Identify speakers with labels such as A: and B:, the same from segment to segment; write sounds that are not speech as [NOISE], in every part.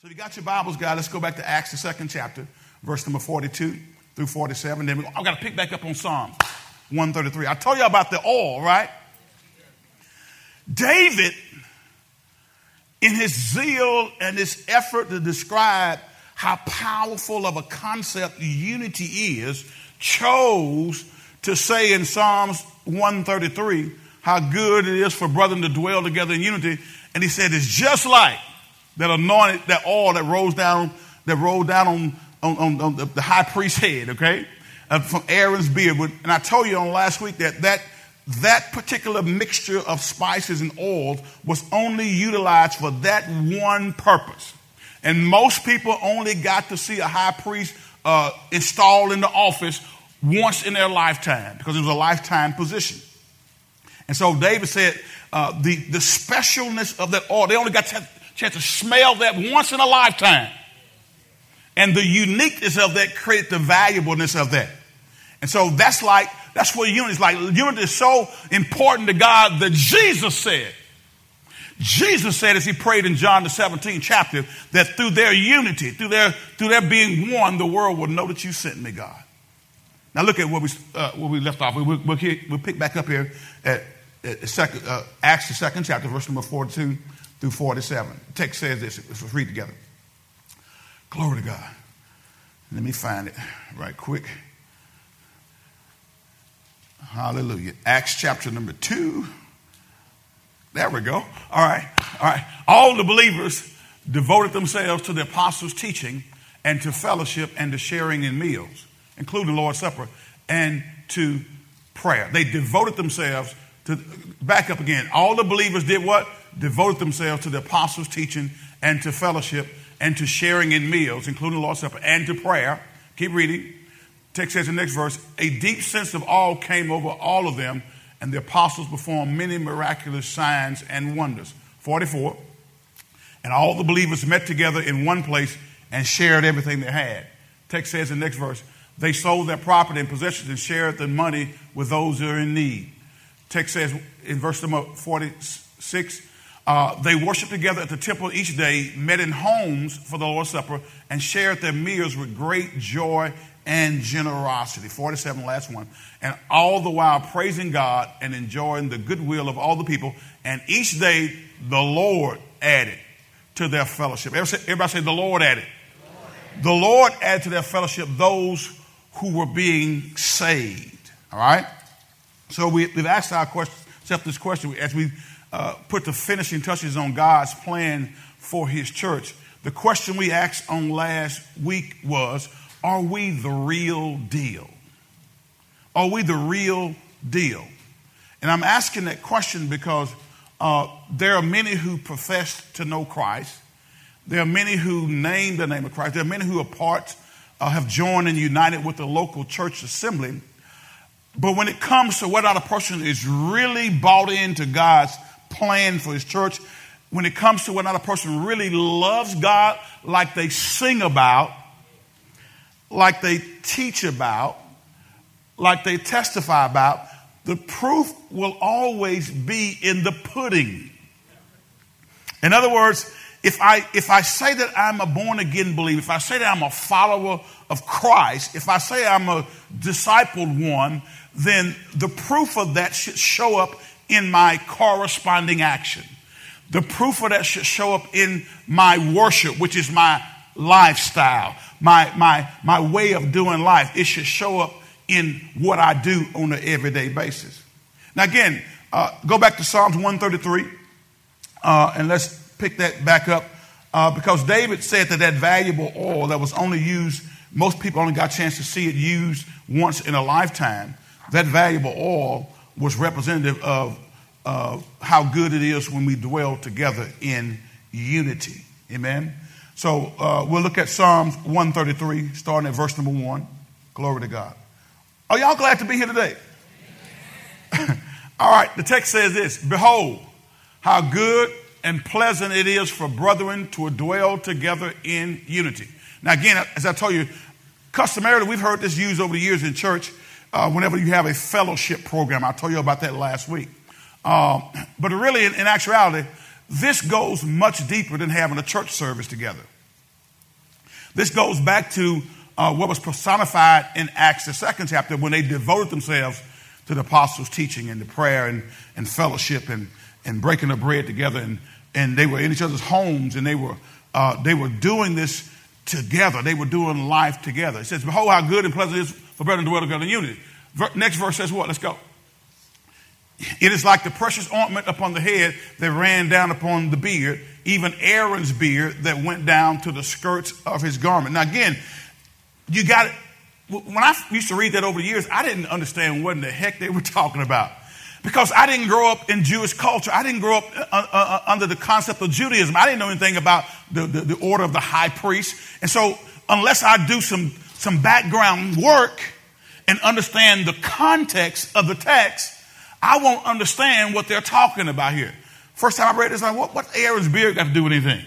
A: So if you got your Bibles, guys, let's go back to Acts, the second chapter, verse number 42 through 47. Then I've got to pick back up on Psalms 133. I told you about the oil, right? David, in his zeal and his effort to describe how powerful of a concept unity is, chose to say in Psalms 133 how good it is for brethren to dwell together in unity. And he said, it's just like that anointed, that oil that rolls down, that rolled down on, on, on, on the, high priest's head, okay? Uh, from Aaron's beard. And I told you on last week that that, that particular mixture of spices and oils was only utilized for that one purpose. And most people only got to see a high priest uh, installed in the office once in their lifetime because it was a lifetime position. And so David said uh, the, the specialness of that oil, they only got to chance to smell that once in a lifetime. And the uniqueness of that created the valuableness of that. And so that's like, that's what unity is like. Unity is so important to God that Jesus said, Jesus said as he prayed in John the 17th chapter, that through their unity, through their, through their being one, the world will know that you sent me, God. Now look at where we, uh, where we left off. We'll, we'll, we'll, pick back up here at, at second, uh, Acts the second chapter, verse number 42 through 47. The text says this. Let's read together. Glory to God. Let me find it right quick. Hallelujah. Acts chapter number 2. There we go. All right. All right. All the believers devoted themselves to the apostles' teaching and to fellowship and to sharing in meals, including the Lord's Supper, and to prayer. They devoted themselves to, back up again. All the believers did what? Devoted themselves to the apostles' teaching and to fellowship and to sharing in meals, including the Lord's Supper, and to prayer. Keep reading. Text says in the next verse, a deep sense of awe came over all of them, and the apostles performed many miraculous signs and wonders. 44. And all the believers met together in one place and shared everything they had. Text says in the next verse, they sold their property and possessions and shared the money with those who are in need. Text says in verse number 46, uh, they worshiped together at the temple each day, met in homes for the Lord's Supper, and shared their meals with great joy and generosity. 47, last one. And all the while praising God and enjoying the goodwill of all the people. And each day the Lord added to their fellowship. Everybody say, the Lord added. The Lord added to their fellowship those who were being saved. All right? So we, have asked ourselves this question as we uh, put the finishing touches on God's plan for His church. The question we asked on last week was Are we the real deal? Are we the real deal? And I'm asking that question because uh, there are many who profess to know Christ. There are many who name the name of Christ. There are many who are part, uh, have joined and united with the local church assembly. But when it comes to whether or not a person is really bought into God's plan for his church when it comes to whether a person really loves God like they sing about, like they teach about, like they testify about, the proof will always be in the pudding. In other words, if I, if I say that I'm a born again believer, if I say that I'm a follower of Christ, if I say I'm a discipled one, then the proof of that should show up in my corresponding action. The proof of that should show up in my worship, which is my lifestyle, my, my, my way of doing life. It should show up in what I do on an everyday basis. Now, again, uh, go back to Psalms 133 uh, and let's pick that back up uh, because David said that that valuable oil that was only used, most people only got a chance to see it used once in a lifetime. That valuable oil was representative of how good it is when we dwell together in unity. Amen. So uh, we'll look at Psalms 133, starting at verse number one. Glory to God. Are y'all glad to be here today? [LAUGHS] All right, the text says this Behold, how good and pleasant it is for brethren to dwell together in unity. Now, again, as I told you, customarily, we've heard this used over the years in church uh, whenever you have a fellowship program. I told you about that last week. Um, but really, in, in actuality, this goes much deeper than having a church service together. This goes back to uh, what was personified in Acts, the second chapter, when they devoted themselves to the apostles' teaching and the prayer and, and fellowship and, and breaking the bread together. And, and they were in each other's homes and they were, uh, they were doing this together. They were doing life together. It says, Behold, how good and pleasant it is for brethren to dwell together in unity. Next verse says what? Let's go. It is like the precious ointment upon the head that ran down upon the beard, even Aaron's beard that went down to the skirts of his garment. Now, again, you got it. When I used to read that over the years, I didn't understand what in the heck they were [LAUGHS] talking about. Because I didn't grow up in Jewish culture. I didn't grow up uh, uh, uh, under the concept of Judaism. I didn't know anything about the, the, the order of the high priest. And so, unless I do some, some background work and understand the context of the text, I won't understand what they're talking about here. First time I read this, I'm like, what, what Aaron's beard got to do with anything?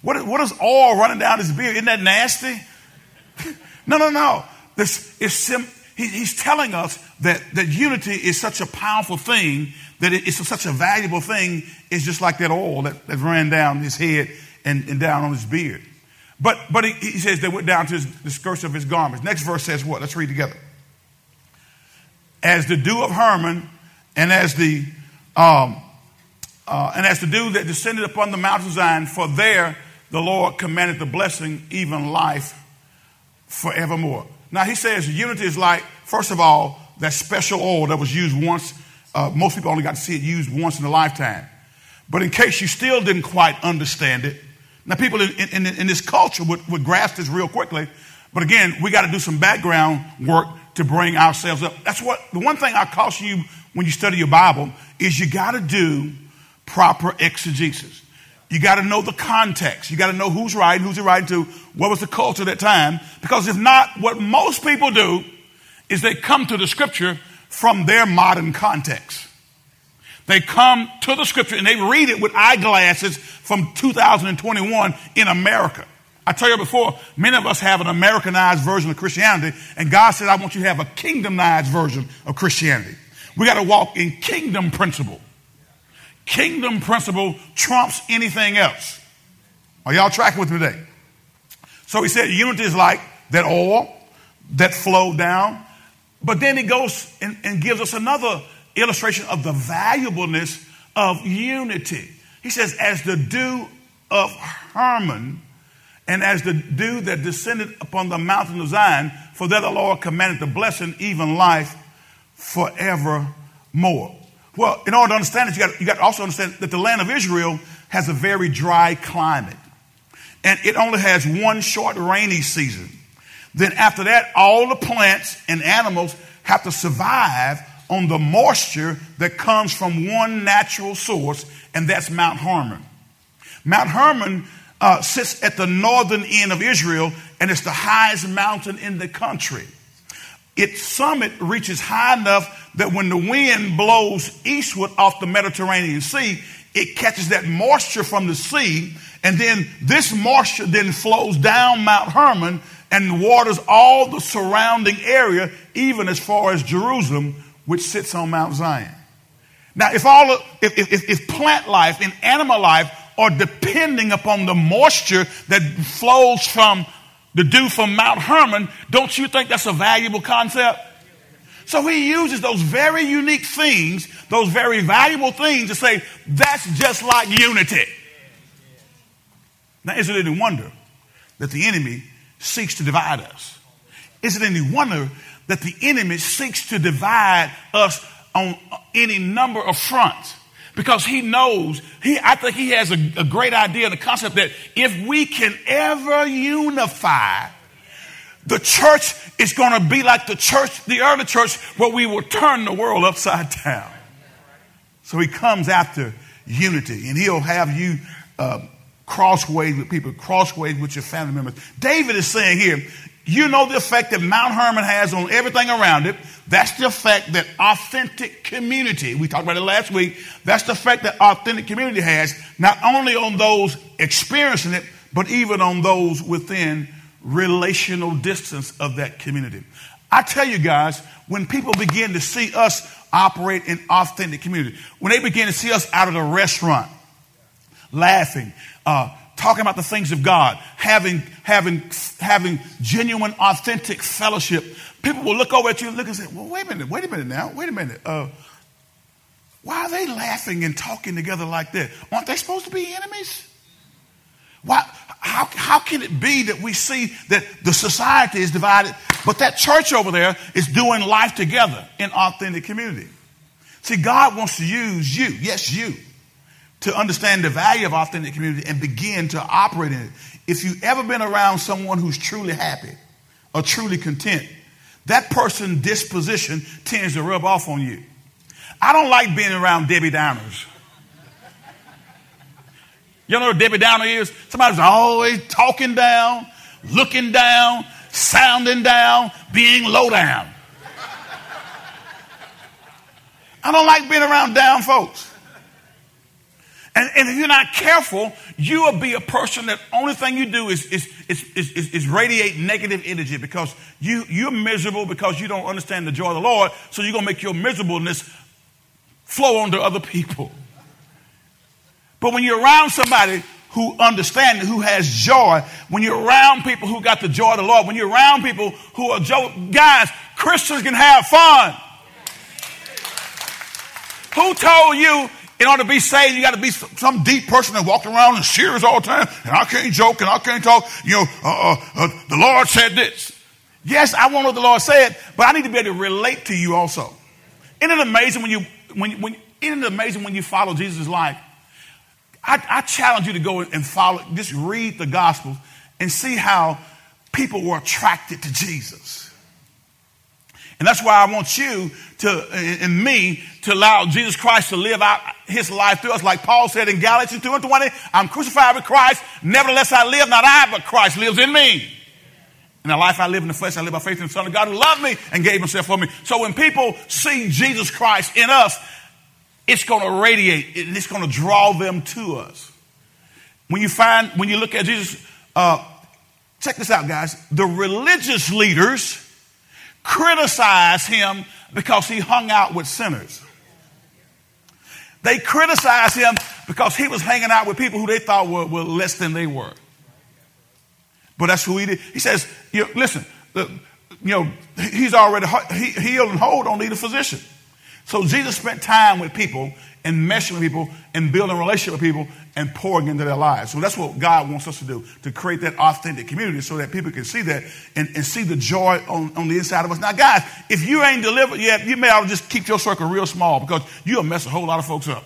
A: What, what is oil running down his beard? Isn't that nasty? [LAUGHS] no, no, no. This is sim- he, he's telling us that, that unity is such a powerful thing, that it, it's such a valuable thing. It's just like that oil that, that ran down his head and, and down on his beard. But, but he, he says they went down to his, the skirts of his garments. Next verse says what? Let's read together. As the dew of Hermon and as the um, uh, and as the dew that descended upon the Mount of Zion, for there the Lord commanded the blessing, even life forevermore. Now he says unity is like, first of all, that special oil that was used once. Uh, most people only got to see it used once in a lifetime. But in case you still didn't quite understand it, now people in, in, in this culture would, would grasp this real quickly. But again, we got to do some background work to bring ourselves up. That's what the one thing I caution you when you study your Bible is you got to do proper exegesis. You got to know the context. You got to know who's writing, who's he writing to, what was the culture at that time. Because if not, what most people do is they come to the scripture from their modern context. They come to the scripture and they read it with eyeglasses from 2021 in America. I tell you before, many of us have an Americanized version of Christianity, and God said, I want you to have a kingdomized version of Christianity. We got to walk in kingdom principle. Kingdom principle trumps anything else. Are y'all tracking with me today? So he said unity is like that oil that flowed down. But then he goes and, and gives us another illustration of the valuableness of unity. He says, as the dew of Hermon and as the dew that descended upon the mountain of Zion, for there the Lord commanded the blessing, even life forevermore. Well, in order to understand it, you got, you got to also understand that the land of Israel has a very dry climate. And it only has one short rainy season. Then after that, all the plants and animals have to survive on the moisture that comes from one natural source, and that's Mount Hermon. Mount Hermon uh, sits at the northern end of Israel, and it's the highest mountain in the country. Its summit reaches high enough that when the wind blows eastward off the Mediterranean Sea, it catches that moisture from the sea, and then this moisture then flows down Mount Hermon and waters all the surrounding area, even as far as Jerusalem, which sits on Mount Zion. Now, if all if, if, if plant life and animal life are depending upon the moisture that flows from the dew from Mount Hermon, don't you think that's a valuable concept? So he uses those very unique things, those very valuable things to say, that's just like unity. Now, isn't it any wonder that the enemy seeks to divide us? Is it any wonder that the enemy seeks to divide us on any number of fronts? Because he knows, he, I think he has a, a great idea and a concept that if we can ever unify, the church is going to be like the church, the early church, where we will turn the world upside down. So he comes after unity, and he'll have you uh, crossways with people, crossways with your family members. David is saying here, you know the effect that Mount Hermon has on everything around it. That's the effect that authentic community, we talked about it last week, that's the effect that authentic community has, not only on those experiencing it, but even on those within relational distance of that community. I tell you guys, when people begin to see us operate in authentic community, when they begin to see us out of the restaurant, laughing, uh, talking about the things of God, having, having, having genuine, authentic fellowship, people will look over at you and look and say, well, wait a minute, wait a minute now, wait a minute. Uh, why are they laughing and talking together like that? Aren't they supposed to be enemies? Why, how, how can it be that we see that the society is divided, but that church over there is doing life together in authentic community? See, God wants to use you, yes, you, to understand the value of authentic community and begin to operate in it. If you've ever been around someone who's truly happy or truly content, that person's disposition tends to rub off on you. I don't like being around Debbie Downers. You know what Debbie Downer is? Somebody's always talking down, looking down, sounding down, being low down. I don't like being around down folks. And, and, if you're not careful, you will be a person that only thing you do is, is, is, is, is radiate negative energy because you, you're miserable because you don't understand the joy of the Lord. So you're going to make your miserableness flow onto other people. But when you're around somebody who understands, who has joy, when you're around people who got the joy of the Lord, when you're around people who are joy, guys, Christians can have fun. Who told you in order to be saved, you got to be some deep person that walked around in serious all the time, and I can't joke and I can't talk. You know, uh, uh, uh, the Lord said this. Yes, I want what the Lord said, but I need to be able to relate to you also. Isn't it amazing when you when when isn't it amazing when you follow Jesus' life? I, I challenge you to go and follow, just read the Gospels and see how people were attracted to Jesus. And that's why I want you to, and me, to allow Jesus Christ to live out his life through us. Like Paul said in Galatians 2 and 20, I'm crucified with Christ. Nevertheless, I live, not I, but Christ lives in me. In the life I live in the flesh, I live by faith in the Son of God who loved me and gave himself for me. So when people see Jesus Christ in us, it's going to radiate it's going to draw them to us. When you find, when you look at Jesus, uh, check this out, guys. The religious leaders criticize him because he hung out with sinners. They criticize him because he was hanging out with people who they thought were, were less than they were. But that's who he did. He says, you know, listen, the, you know, he's already he, healed and whole, don't need a physician. So Jesus spent time with people and meshing with people and building a relationship with people and pouring into their lives. So that's what God wants us to do, to create that authentic community so that people can see that and, and see the joy on, on the inside of us. Now, guys, if you ain't delivered yet, you may ought to just keep your circle real small because you'll mess a whole lot of folks up.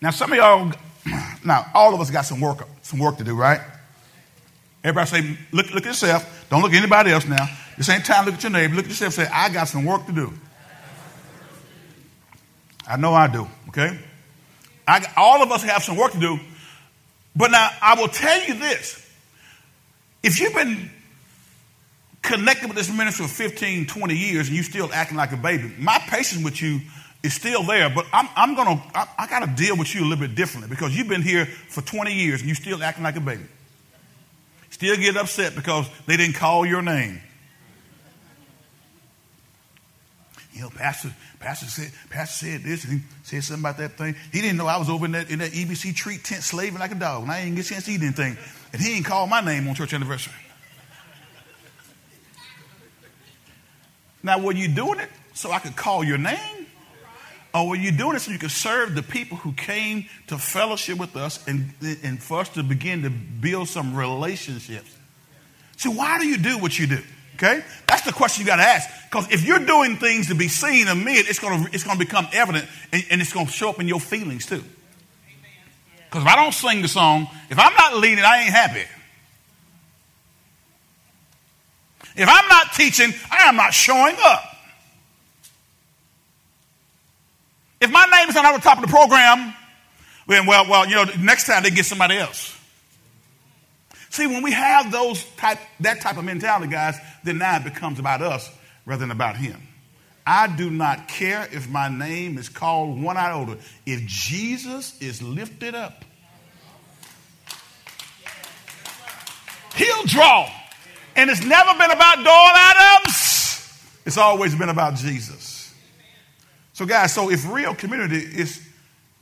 A: Now, some of y'all, [CLEARS THROAT] now, all of us got some work, some work to do, right? Everybody say, look, look at yourself. Don't look at anybody else now. This ain't time to look at your neighbor. Look at yourself say, I got some work to do. I know I do, okay? I, all of us have some work to do. But now, I will tell you this. If you've been connected with this ministry for 15, 20 years and you're still acting like a baby, my patience with you is still there, but I'm, I'm to, I, I got to deal with you a little bit differently because you've been here for 20 years and you're still acting like a baby. Still get upset because they didn't call your name. You know, Pastor, Pastor said, Pastor said this, and he said something about that thing. He didn't know I was over in that, in that EBC treat tent slaving like a dog, and I didn't get a chance to eat anything. And he ain't called my name on church anniversary. Now, were you doing it so I could call your name? Or were you doing it so you could serve the people who came to fellowship with us and, and for us to begin to build some relationships? See, why do you do what you do? Okay? That's the question you got to ask. Because if you're doing things to be seen and made, it's going to it's gonna become evident and, and it's going to show up in your feelings too. Because if I don't sing the song, if I'm not leading, I ain't happy. If I'm not teaching, I am not showing up. If my name is not on the top of the program, then well, well, you know, next time they get somebody else. See, when we have those type that type of mentality, guys, then now it becomes about us rather than about him. I do not care if my name is called one iota. If Jesus is lifted up, he'll draw. And it's never been about Doyle Adams. It's always been about Jesus. So, guys, so if real community is,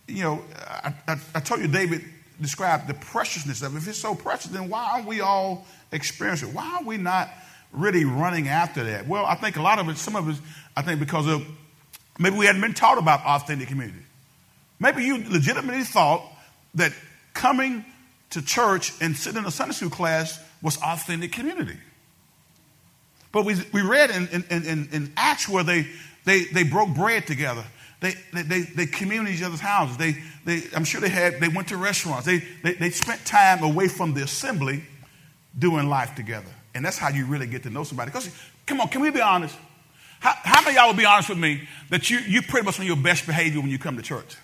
A: you know, I, I, I told you David described the preciousness of it. If it's so precious, then why aren't we all experiencing it? Why are we not really running after that? Well, I think a lot of it, some of it, I think because of maybe we hadn't been taught about authentic community. Maybe you legitimately thought that coming to church and sitting in a Sunday school class was authentic community. But we, we read in, in, in, in Acts where they they, they broke bread together. They, they, they, they communed in each other's houses. They, they, I'm sure they had, they went to restaurants. They, they, they spent time away from the assembly doing life together. And that's how you really get to know somebody. Because, come on, can we be honest? How, how many y'all will be honest with me that you, you pretty much on your best behavior when you come to church?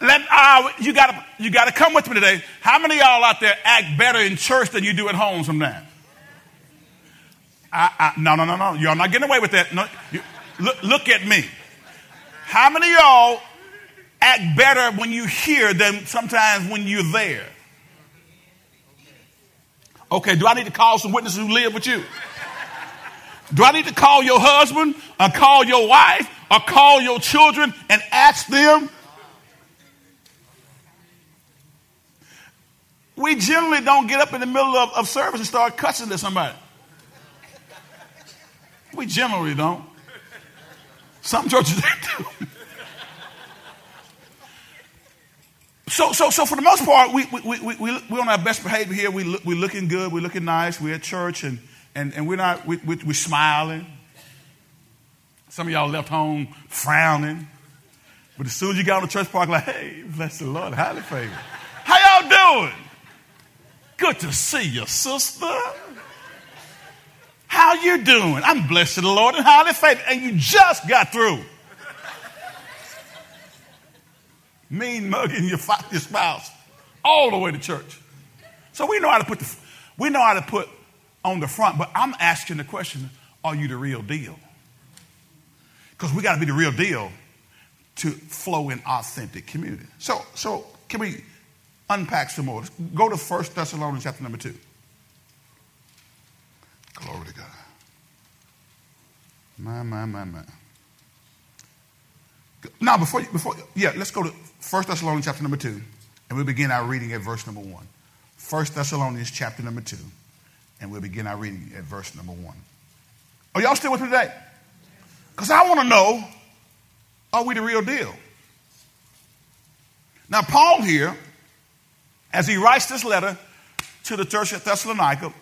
A: Let, uh, you gotta, you gotta come with me today. How many y'all out there act better in church than you do at home sometimes? I, I, no, no, no, no. Y'all not getting away with that. No, you, look, look at me. How many y'all act better when you hear than sometimes when you're there? Okay, do I need to call some witnesses who live with you? Do I need to call your husband or call your wife or call your children and ask them? We generally don't get up in the middle of, of service and start cussing at somebody. We generally don't. Some churches do. So, so, so for the most part, we, we, we, we, we're on our best behavior here. We look, we're looking good. We're looking nice. We're at church and, and, and we're not, we, we, we're smiling. Some of y'all left home frowning. But as soon as you got on the church park, like, hey, bless the Lord, highly favored. How y'all doing? Good to see you, sister. How you doing? I'm blessed to the Lord and highly favored. And you just got through. Mean mugging your, your spouse all the way to church. So we know how to put the, we know how to put on the front, but I'm asking the question, are you the real deal? Because we got to be the real deal to flow in authentic community. So, so can we unpack some more? Go to 1 Thessalonians chapter number 2. Glory to God. My, my, my, my. Now, before, before, yeah, let's go to 1 Thessalonians chapter number 2, and we'll begin our reading at verse number 1. 1 Thessalonians chapter number 2, and we'll begin our reading at verse number 1. Are y'all still with me today? Because I want to know, are we the real deal? Now, Paul here, as he writes this letter to the church at Thessalonica,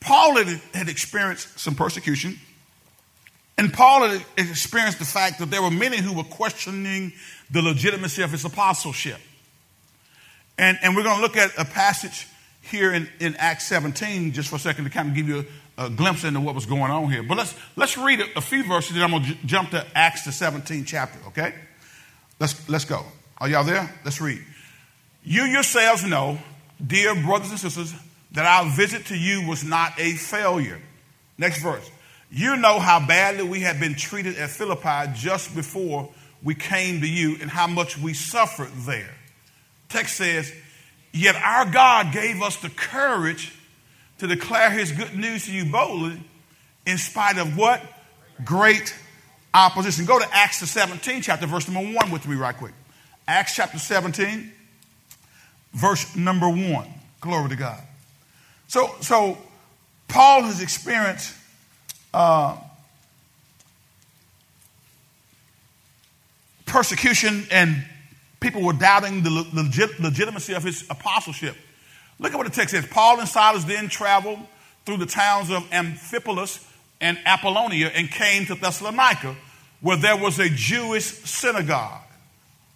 A: Paul had, had experienced some persecution. And Paul had experienced the fact that there were many who were questioning the legitimacy of his apostleship. And, and we're going to look at a passage here in, in Acts 17 just for a second to kind of give you a, a glimpse into what was going on here. But let's, let's read a, a few verses, then I'm going to j- jump to Acts, the 17th chapter, okay? Let's, let's go. Are y'all there? Let's read. You yourselves know, dear brothers and sisters, that our visit to you was not a failure. Next verse. You know how badly we had been treated at Philippi just before we came to you and how much we suffered there. Text says, Yet our God gave us the courage to declare his good news to you boldly in spite of what? Great opposition. Go to Acts the 17th chapter, verse number 1 with me right quick. Acts chapter 17, verse number 1. Glory to God. So, so Paul has experienced persecution and people were doubting the legit, legitimacy of his apostleship. Look at what the text says. Paul and Silas then traveled through the towns of Amphipolis and Apollonia and came to Thessalonica, where there was a Jewish synagogue.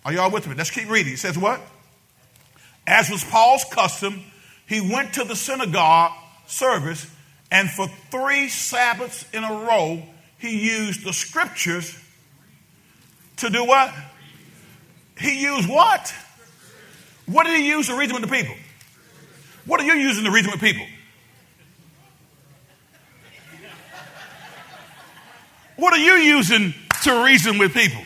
A: Are y'all with me? Let's keep reading. It says what? As was Paul's custom, he went to the synagogue service, and for three Sabbaths in a row, he used the scriptures to do what? He used what? What did he use to reason with the people? What are you using to reason with people? What are you using to reason with people?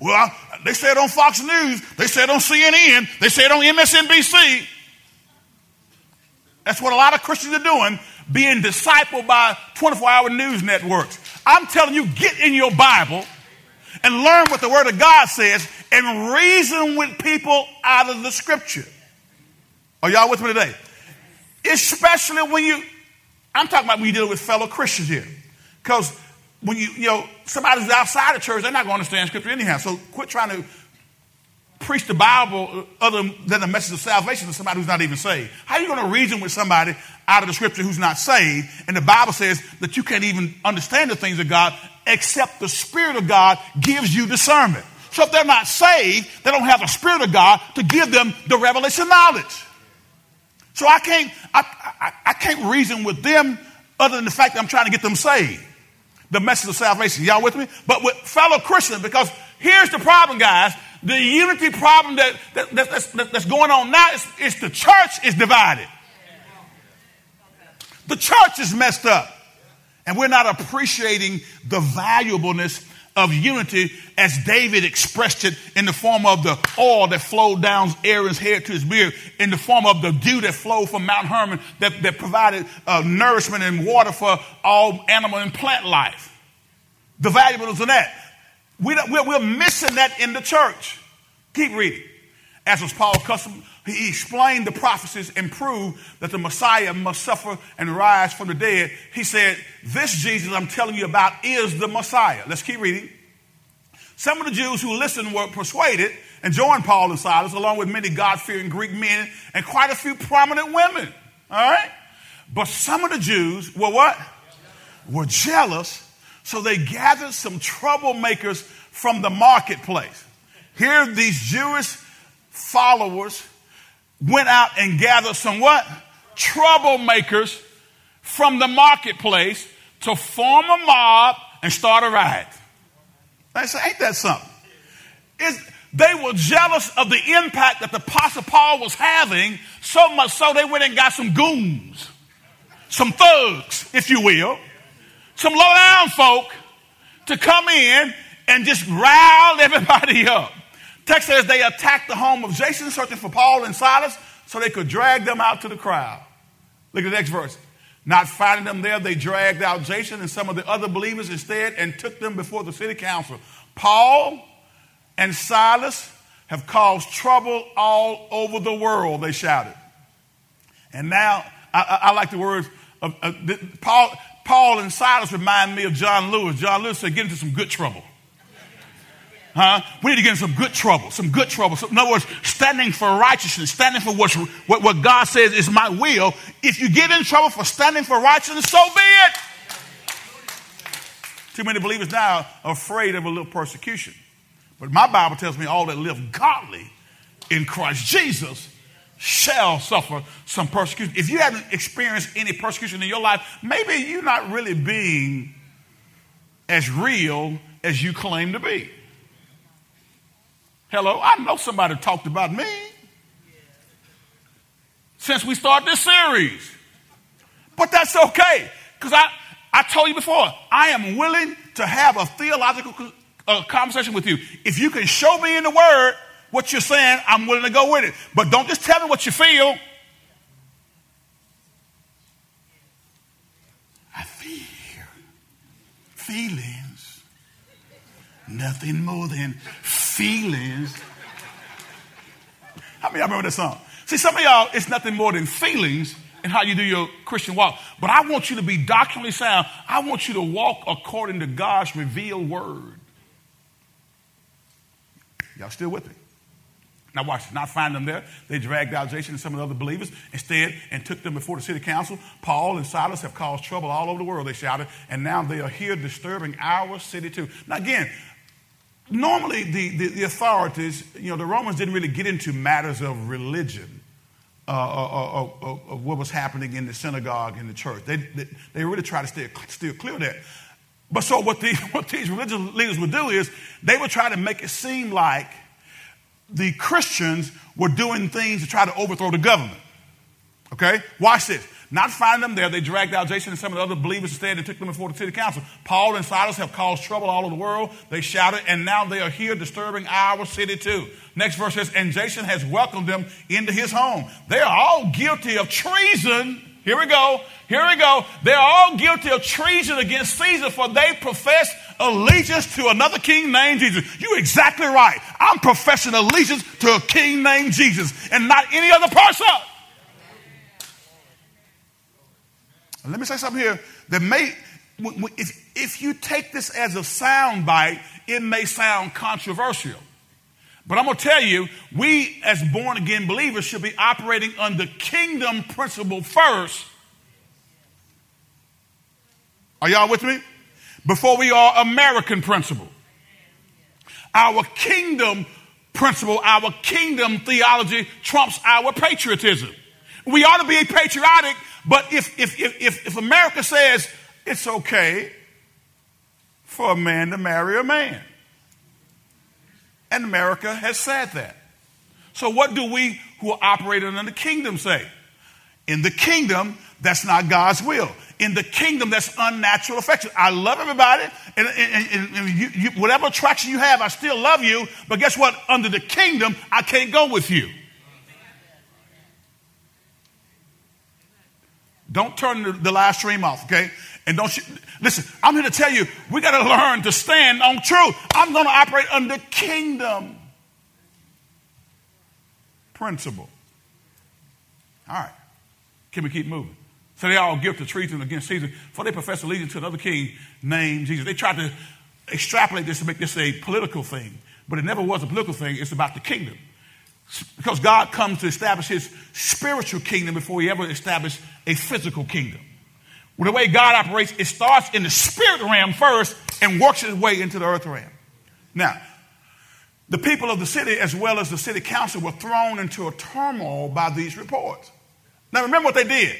A: Well, they said on Fox News, they said on CNN, they said on MSNBC. That's what a lot of Christians are doing, being discipled by 24 hour news networks. I'm telling you, get in your Bible and learn what the Word of God says and reason with people out of the Scripture. Are y'all with me today? Especially when you, I'm talking about when you deal with fellow Christians here. Because when you, you know, somebody's outside the church, they're not going to understand Scripture anyhow. So quit trying to preach the Bible uh, other than the message of salvation to somebody who's not even saved? How are you going to reason with somebody out of the scripture who's not saved? And the Bible says that you can't even understand the things of God except the Spirit of God gives you discernment. So if they're not saved, they don't have the Spirit of God to give them the revelation knowledge. So I can't, I, I, I can't reason with them other than the fact that I'm trying to get them saved. The message of salvation. Y'all with me? But with fellow Christians, because here's the problem, guys. The unity problem that, that, that that's, that's, going on now is, is the church is divided. The church is messed up. And we're not appreciating the valuableness of unity as David expressed it in the form of the oil that flowed down Aaron's head to his beard, in the form of the dew that flowed from Mount Hermon that, that provided uh, nourishment and water for all animal and plant life. The valuableness of that. We we're, missing that in the church. Keep reading. As was Paul's custom, he explained the prophecies and proved that the Messiah must suffer and rise from the dead. He said, This Jesus I'm telling you about is the Messiah. Let's keep reading. Some of the Jews who listened were persuaded and joined Paul and Silas, along with many God fearing Greek men and quite a few prominent women. All right? But some of the Jews were what? Were jealous, so they gathered some troublemakers from the marketplace. Here, these Jewish followers went out and gathered some what? Troublemakers from the marketplace to form a mob and start a riot. I say, ain't that something? It's, they were jealous of the impact that the Apostle Paul was having, so much so they went and got some goons, some thugs, if you will, some low down folk to come in and just rile everybody [LAUGHS] up. Text says they attacked the home of Jason, searching for Paul and Silas so they could drag them out to the crowd. Look at the next verse. Not finding them there, they dragged out Jason and some of the other believers instead and took them before the city council. Paul and Silas have caused trouble all over the world, they shouted. And now, I, I, I like the words of, Paul, Paul and Silas remind me of John Lewis. John Lewis said, get into some good trouble. Huh? We need to get in some good trouble, some good trouble. So in other words, standing for righteousness, standing for what, what God says is my will. If you get in trouble for standing for righteousness, so be it. Too many believers now are afraid of a little persecution. But my Bible tells me all that live godly in Christ Jesus shall suffer some persecution. If you haven't experienced any persecution in your life, maybe you're not really being as real as you claim to be. Hello, I know somebody talked about me since we started this series. But that's okay, because I, I told you before, I am willing to have a theological uh, conversation with you. If you can show me in the Word what you're saying, I'm willing to go with it. But don't just tell me what you feel. I feel feelings, nothing more than feelings. How many y'all remember that song? See, some of y'all, it's nothing more than feelings in how you do your Christian walk. But I want you to be doctrinally sound. I want you to walk according to God's revealed word. Y'all still with me? Now watch, not find them there. They dragged out Jason and some of the other believers instead and took them before the city council. Paul and Silas have caused trouble all over the world, they shouted, and now they are here disturbing our city too. Now again, normally the, the, the, authorities, you know, the Romans didn't really get into matters of religion. Uh, uh, uh, uh or, what was happening in the synagogue in the church. They, they, they really try to stay, steer clear of that. But so what, the, [LAUGHS] what these religious leaders would do is they would try to make it seem like the Christians were doing things to try to overthrow the government. Okay? Watch this. Not finding them there, they dragged out Jason and some of the other believers instead and took them before the city council. Paul and Silas have caused trouble all over the world. They shouted, and now they are here disturbing our city too. Next verse says, and Jason has welcomed them into his home. They are all guilty of treason Here we go. Here we go. They're all guilty of treason against Caesar, for they profess allegiance to another king named Jesus. You're exactly right. I'm professing allegiance to a king named Jesus and not any other person. Let me say something here that may, if, if you take this as a sound bite, it may sound controversial. But I'm going to tell you, we as born again believers should be operating under kingdom principle first. Are y'all with me? Before we are American principle. Our kingdom principle, our kingdom theology trumps our patriotism. We ought to be patriotic, but if, if, if, if America says it's okay for a man to marry a man, and America has said that. So, what do we who are operating in the kingdom say? In the kingdom, that's not God's will. In the kingdom, that's unnatural affection. I love everybody, and, and, and, and you, you, whatever attraction you have, I still love you. But guess what? Under the kingdom, I can't go with you. Don't turn the, the live stream off, okay? And don't you, listen, I'm here to tell you, we got to learn to stand on truth. I'm going to operate under kingdom principle. All right. Can we keep moving? So they all give to treason against Caesar, for they profess allegiance to another king named Jesus. They tried to extrapolate this to make this a political thing, but it never was a political thing. It's about the kingdom. Because God comes to establish his spiritual kingdom before he ever established a physical kingdom. Well, the way God operates, it starts in the spirit realm first and works its way into the earth realm. Now, the people of the city, as well as the city council, were thrown into a turmoil by these reports. Now, remember what they did.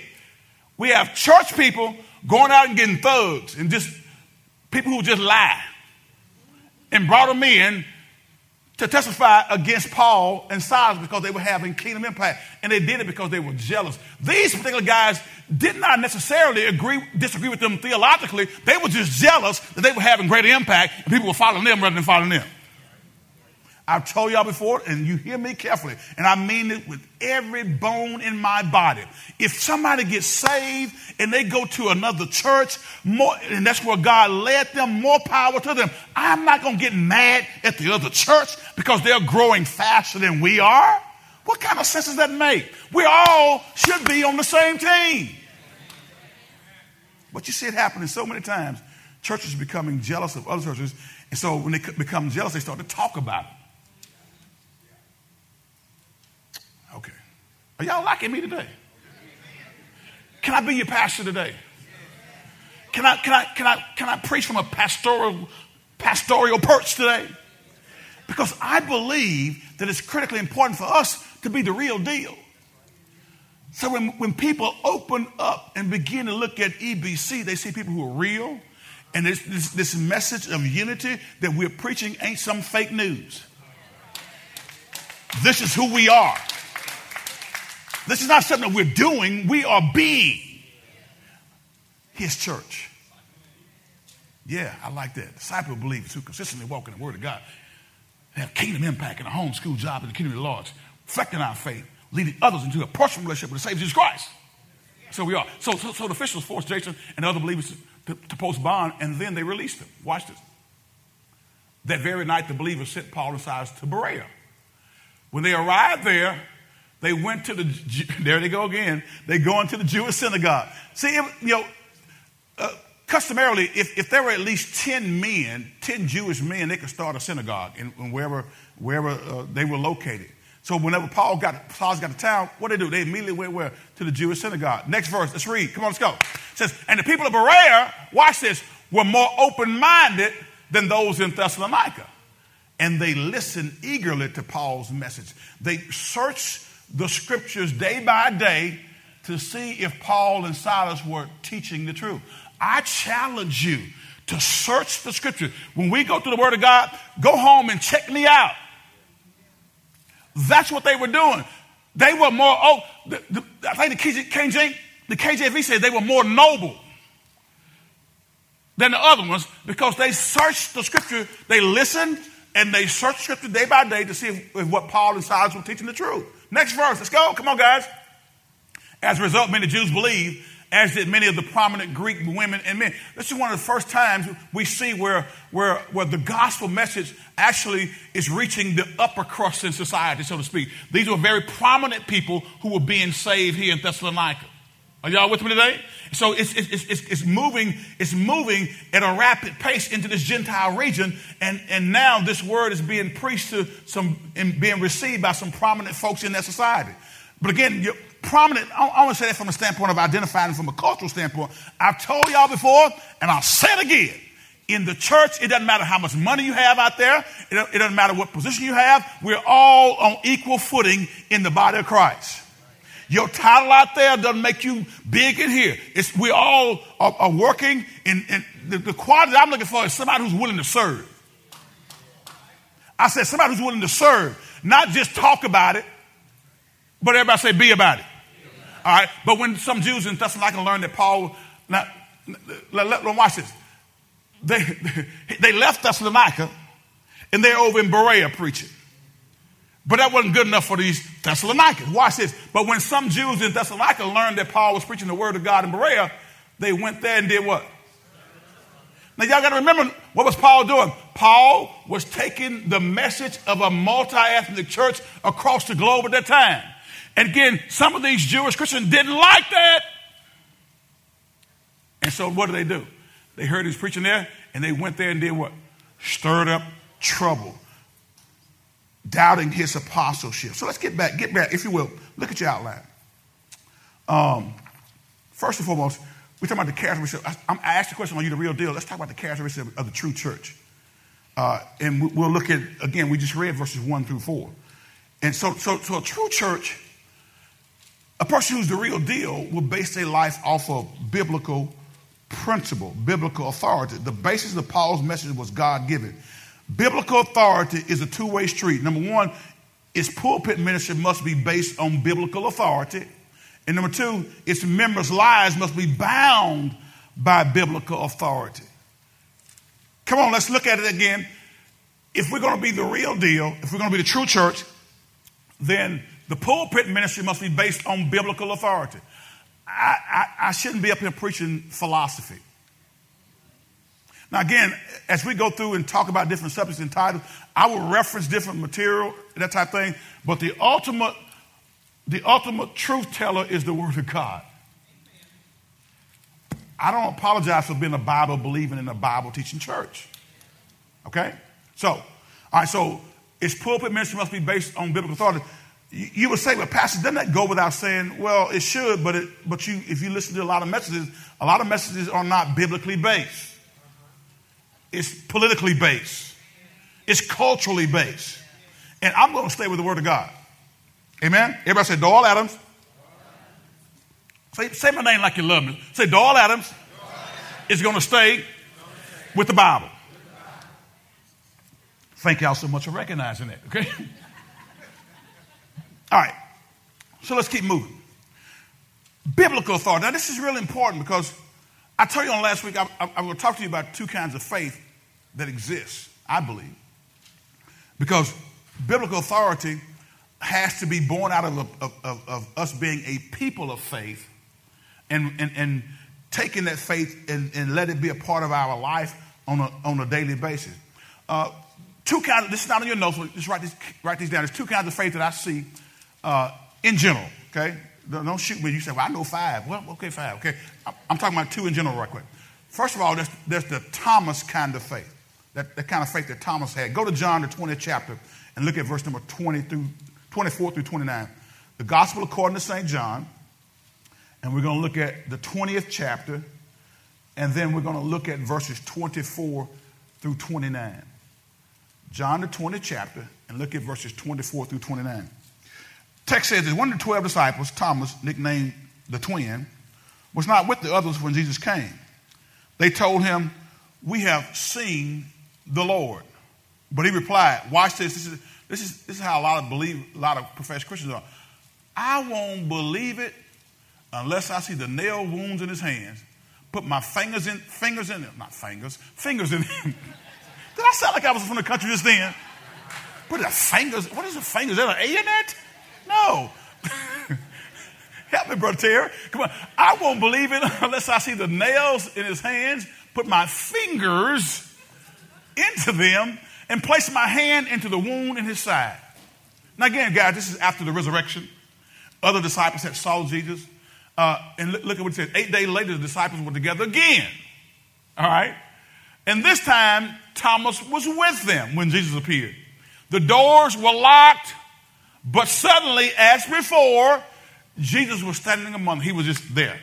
A: We have church people going out and getting thugs and just people who just lie and brought them in to testify against Paul and Silas because they were having kingdom impact. And they did it because they were jealous. These particular guys did not necessarily agree, disagree with them theologically. They were just jealous that they were having greater impact and people were following them rather than following them. I've told y'all before, and you hear me carefully, and I mean it with every bone in my body. If somebody gets saved and they go to another church, more, and that's where God led them, more power to them. I'm not going to get mad at the other church because they're growing faster than we are. What kind of sense does that make? We all should be on the same team. But you see it happening so many times. Churches becoming jealous of other churches, and so when they become jealous, they start to talk about it. Are y'all liking me today? Can I be your pastor today? Can I, can I, can I, can I preach from a pastoral, pastoral perch today? Because I believe that it's critically important for us to be the real deal. So when, when people open up and begin to look at EBC, they see people who are real. And this, this, this message of unity that we're preaching ain't some fake news. This is who we are. This is not something that we're doing, we are being His church. Yeah, I like that. Disciple believers who consistently walk in the Word of God have kingdom impact in a home, school, job, in the kingdom of the Lord, reflecting our faith, leading others into a personal relationship with the Savior Jesus Christ. So we are. So, so, so the officials forced Jason and other believers to, to, to post bond, and then they released them. Watch this. That very night, the believers sent Paul and Silas to Berea. When they arrived there, they went to the, [LAUGHS] there they go again. They go into the Jewish synagogue. See, if, you know, uh, customarily, if, if there were at least 10 men, 10 Jewish men, they could start a synagogue in, in wherever, wherever uh, they were located. So whenever Paul got, Paul got to town, what they do? They immediately went where? To the Jewish synagogue. Next verse, let's read. Come on, let's go. It says, and the people of Berea, watch this, were more open-minded than those in Thessalonica. And they listened eagerly to Paul's message. They searched the scriptures day by day to see if Paul and Silas were teaching the truth. I challenge you to search the scriptures. When we go to the Word of God, go home and check me out. That's what they were doing. They were more, oh, the, the, I think the, KJ, the KJV said they were more noble than the other ones because they searched the scripture, they listened, and they searched scripture day by day to see if, if what Paul and Silas were teaching the truth. Next verse. Let's go. Come on, guys. As a result, many Jews believe, as did many of the prominent Greek women and men. This is one of the first times we see where, where, where the gospel message actually is reaching the upper crust in society, so to speak. These were very prominent people who were being saved here in Thessalonica. Are y'all with me today? So it's, it's, it's, it's, moving, it's moving at a rapid pace into this Gentile region, and, and now this word is being preached to some and being received by some prominent folks in that society. But again, prominent, I, want to say that from a standpoint of identifying from a cultural standpoint. I've told y'all before, and I'll say it again. In the church, it doesn't matter how much money you have out there. It, it doesn't matter what position you have. We're all on equal footing in the body of Christ. Your title out there doesn't make you big in here. It's, we all are, are working in, in the, the quality I'm looking for is somebody who's willing to serve. I said somebody who's willing to serve, not just talk about it, but everybody say be about it. All right. But when some Jews in Thessalonica learned that Paul, now, let, let, let watch this. They, [LAUGHS] they left Thessalonica and they're over in Berea preaching. But that wasn't good enough for these Thessalonians. Watch this. But when some Jews in Thessalonica learned that Paul was preaching the word of God in Berea, they went there and did what? Now y'all got to remember what was Paul doing? Paul was taking the message of a multi-ethnic church across the globe at that time. And again, some of these Jewish Christians didn't like that. And so what did they do? They heard he was preaching there and they went there and did what? Stirred up trouble doubting his apostleship. So let's get back, get back, if you will. Look at your outline. Um, first and foremost, we're talking about the characteristics. I, I asked the question, are you the real deal? Let's talk about the characteristics of, of the true church. Uh, and we'll look at, again, we just read verses 1 through 4. And so, so, so a true church, a person who's the real deal will base their life off of biblical principle, biblical authority. The basis of Paul's message was God given. Biblical authority is a two way street. Number one, its pulpit ministry must be based on biblical authority. And number two, its members' lives must be bound by biblical authority. Come on, let's look at it again. If we're going to be the real deal, if we're going to be the true church, then the pulpit ministry must be based on biblical authority. I, I, I shouldn't be up here preaching philosophy. Now, again, as we go through and talk about different subjects and titles, I will reference different material, that type thing. But the ultimate, the ultimate truth teller is the Word of God. I don't apologize for being a Bible believing in a Bible teaching church. Okay? So, all right, so its pulpit ministry must be based on biblical authority. You, you would say, well, Pastor, doesn't that go without saying? Well, it should, but, it, but you, if you listen to a lot of messages, a lot of messages are not biblically based. It's politically based. It's culturally based. And I'm going to stay with the Word of God. Amen? Everybody say Doyle Adams. Say, say my name like you love me. Say Doyle Adams, is going to stay with the Bible. Thank y'all so much for recognizing it, okay? [LAUGHS] All right. So let's keep moving. Biblical authority. Now, this is really important because I told you on last week, I'm going to talk to you about two kinds of faith that exists, I believe. Because biblical authority has to be born out of, of, of, of us being a people of faith and, and, and taking that faith and, and let it be a part of our life on a, on a daily basis. Uh, two kinds, this is not on your notes, just write, this, write these down. There's two kinds of faith that I see uh, in general, okay? Don't shoot me. You say, well, I know five. Well, okay, five. Okay. I'm talking about two in general, right quick. First of all, there's, there's the Thomas kind of faith, that, that kind of faith that Thomas had. Go to John, the 20th chapter, and look at verse number 20 through 24 through 29. The Gospel according to St. John, and we're going to look at the 20th chapter, and then we're going to look at verses 24 through 29. John, the 20th chapter, and look at verses 24 through 29. Text says that one of the 12 disciples, Thomas, nicknamed the twin, was not with the others when Jesus came. They told him, We have seen the Lord. But he replied, Watch this. This is, this is, this is how a lot of believe, a lot of professed Christians are. I won't believe it unless I see the nail wounds in his hands. Put my fingers in fingers in them. Not fingers, fingers in them. [LAUGHS] Did I sound like I was from the country just then? Put the fingers, what is the fingers? Is that an A in that? No. [LAUGHS] Help me, Brother Terry. Come on. I won't believe it [LAUGHS] unless I see the nails in his hands, put my fingers into them, and place my hand into the wound in his side. Now, again, guys, this is after the resurrection. Other disciples had saw Jesus. Uh, and look, look at what it says. Eight days later, the disciples were together again. All right? And this time, Thomas was with them when Jesus appeared. The doors were locked, but suddenly, as before, Jesus was standing among them. He was just there.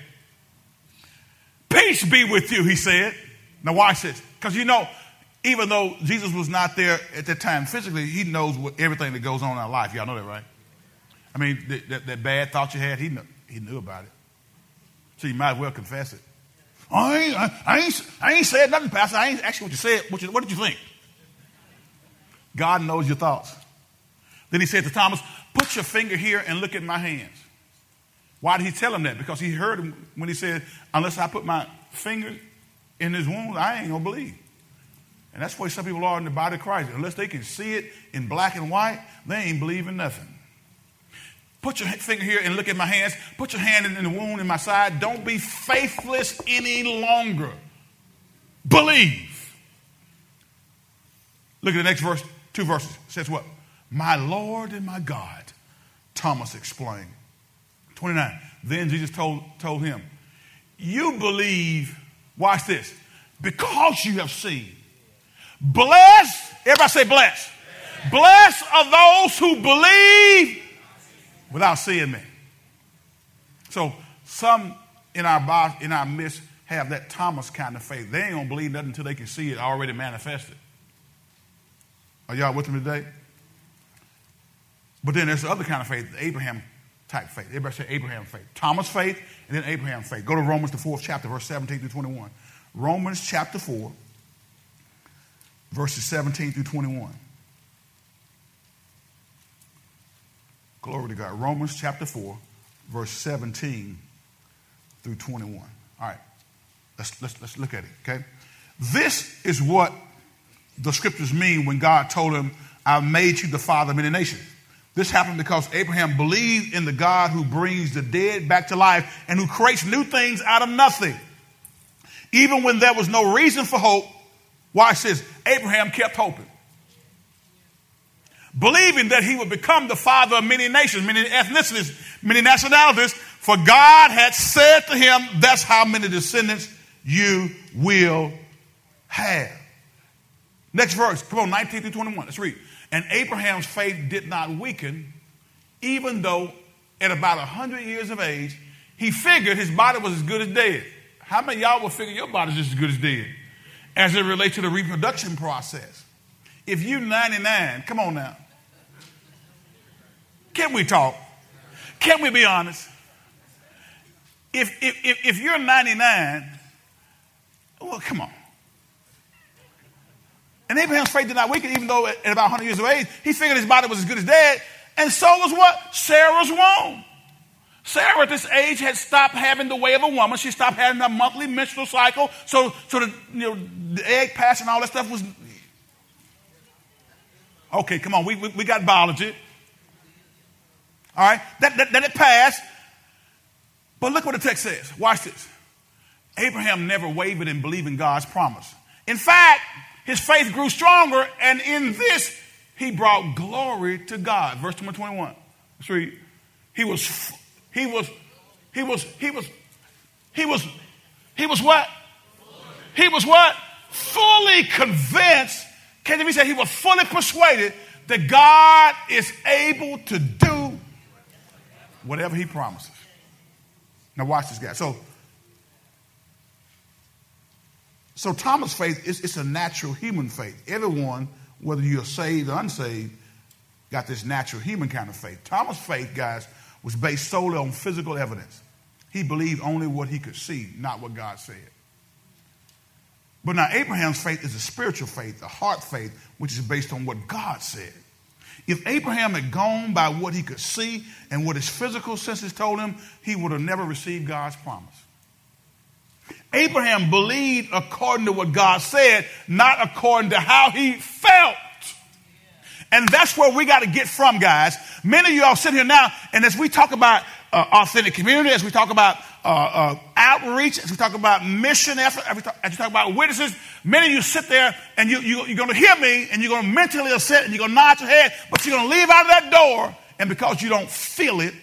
A: Peace be with you, he said. Now, watch this. Because you know, even though Jesus was not there at that time physically, he knows what, everything that goes on in our life. Y'all know that, right? I mean, that, that, bad thought you had, he, knew, he knew about it. So you might as well confess it. I ain't, I, I ain't, I ain't said nothing, Pastor. I ain't actually what you said. What, you, what did you think? God knows your thoughts. Then he said to Thomas, Put your finger here and look at my hands. Why did he tell him that? Because he heard him when he said, Unless I put my finger in his wound, I ain't going to believe. And that's why some people are in the body of Christ. Unless they can see it in black and white, they ain't believing nothing. Put your finger here and look at my hands. Put your hand in the wound in my side. Don't be faithless any longer. Believe. Look at the next verse, two verses. It says what? My Lord and my God, Thomas explained. 29. Then Jesus told, told him, You believe, watch this, because you have seen. Bless, everybody say bless. Bless are those who believe without seeing me. So some in our in our midst have that Thomas kind of faith. They ain't gonna believe nothing until they can see it already manifested. Are y'all with me today? But then there's the other kind of faith, the Abraham type faith. Everybody say Abraham faith. Thomas faith and then Abraham faith. Go to Romans, the fourth chapter, verse 17 through 21. Romans chapter 4, verses 17 through 21. Glory to God. Romans chapter 4, verse 17 through 21. All right. Let's, let's, let's look at it, okay? This is what the scriptures mean when God told him, I've made you the father of many nations. This happened because Abraham believed in the God who brings the dead back to life and who creates new things out of nothing. Even when there was no reason for hope, watch this, Abraham kept hoping. Believing that he would become the father of many nations, many ethnicities, many nationalities, for God had said to him, That's how many descendants you will have. Next verse, come on, 19 through 21. Let's read. And Abraham's faith did not weaken, even though at about 100 years of age, he figured his body was as good as dead. How many y'all will figure your body's just as good as dead as it relates to the reproduction process? If you're 99, come on now. Can we talk? Can we be honest? If, if, if, if you're 99, well, come on. And Abraham's faith did not weaken, even though at about 100 years of age, he figured his body was as good as dead. And so was what? Sarah's womb. Sarah at this age had stopped having the way of a woman. She stopped having a monthly menstrual cycle. So, so the, you know, the egg passing, all that stuff was. Okay, come on. We, we, we got biology. All right? That, that, that it passed. But look what the text says. Watch this. Abraham never wavered in believing God's promise. In fact, his faith grew stronger, and in this, he brought glory to God. Verse number 21. Let's read. He was, he was, he was, he was, he was, he was what? He was what? Fully convinced. Can you say he was fully persuaded that God is able to do whatever he promises. Now watch this guy. So So Thomas' faith is it's a natural human faith. Everyone, whether you're saved or unsaved, got this natural human kind of faith. Thomas' faith, guys, was based solely on physical evidence. He believed only what he could see, not what God said. But now Abraham's faith is a spiritual faith, a heart faith, which is based on what God said. If Abraham had gone by what he could see and what his physical senses told him, he would have never received God's promise. Abraham believed according to what God said, not according to how he felt. And that's where we got to get from, guys. Many of you all sit here now, and as we talk about uh, authentic community, as we talk about uh, uh, outreach, as we talk about mission effort, as we, talk, as we talk about witnesses, many of you sit there and you, you, you're going to hear me and you're going to mentally assent and you're going to nod your head, but you're going to leave out of that door, and because you don't feel it,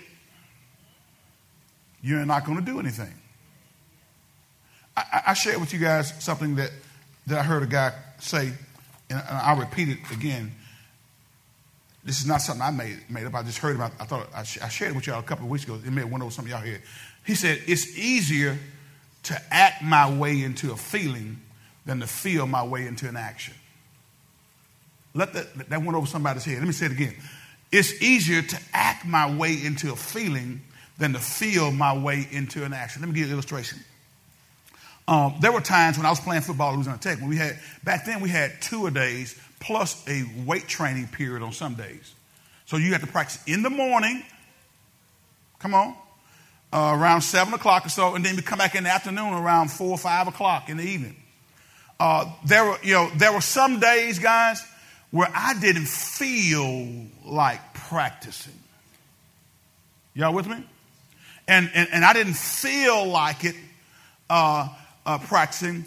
A: you're not going to do anything. I, I shared with you guys something that, that I heard a guy say, and I'll repeat it again. This is not something I made, made up. I just heard about I thought I, sh- I shared it with y'all a couple of weeks ago. It may have went over some of y'all here. He said, It's easier to act my way into a feeling than to feel my way into an action. Let that, that went over somebody's head. Let me say it again. It's easier to act my way into a feeling than to feel my way into an action. Let me give you an illustration. Um, there were times when I was playing football at Louisiana Tech when we had back then we had two a days plus a weight training period on some days. So you had to practice in the morning. Come on, uh, around seven o'clock or so, and then we come back in the afternoon around four or five o'clock in the evening. Uh, there were you know there were some days, guys, where I didn't feel like practicing. Y'all with me? And, and, and I didn't feel like it uh, uh, practicing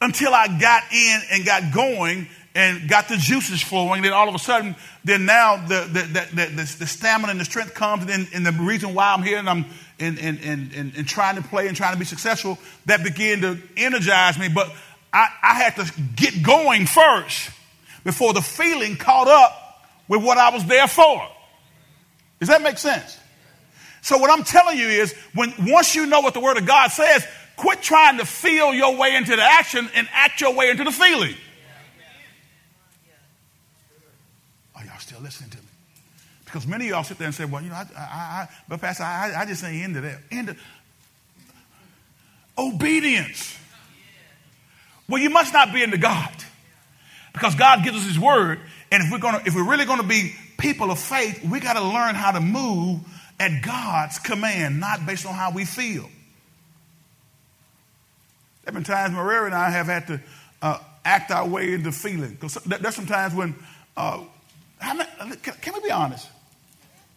A: until I got in and got going and got the juices flowing. Then all of a sudden, then now the, the, the, the, the stamina and the strength comes. And, and the reason why I'm here and I'm in, in, in, in, trying to play and trying to be successful, that began to energize me. But I, I had to get going first before the feeling caught up with what I was there for. Does that make sense? So what I'm telling you is when once you know what the word of God says, quit trying to feel your way into the action and act your way into the feeling. Are y'all still listening to me? Because many of y'all sit there and say, well, you know, I, I, I but Pastor, I, I just ain't into that. Into obedience. Well, you must not be into God. Because God gives us his word. And if we're gonna, if we're really gonna be people of faith, we gotta learn how to move at God's command, not based on how we feel. There have been times Maria and I have had to uh, act our way into feeling. Because there's some times when, uh, many, can, can, we be honest?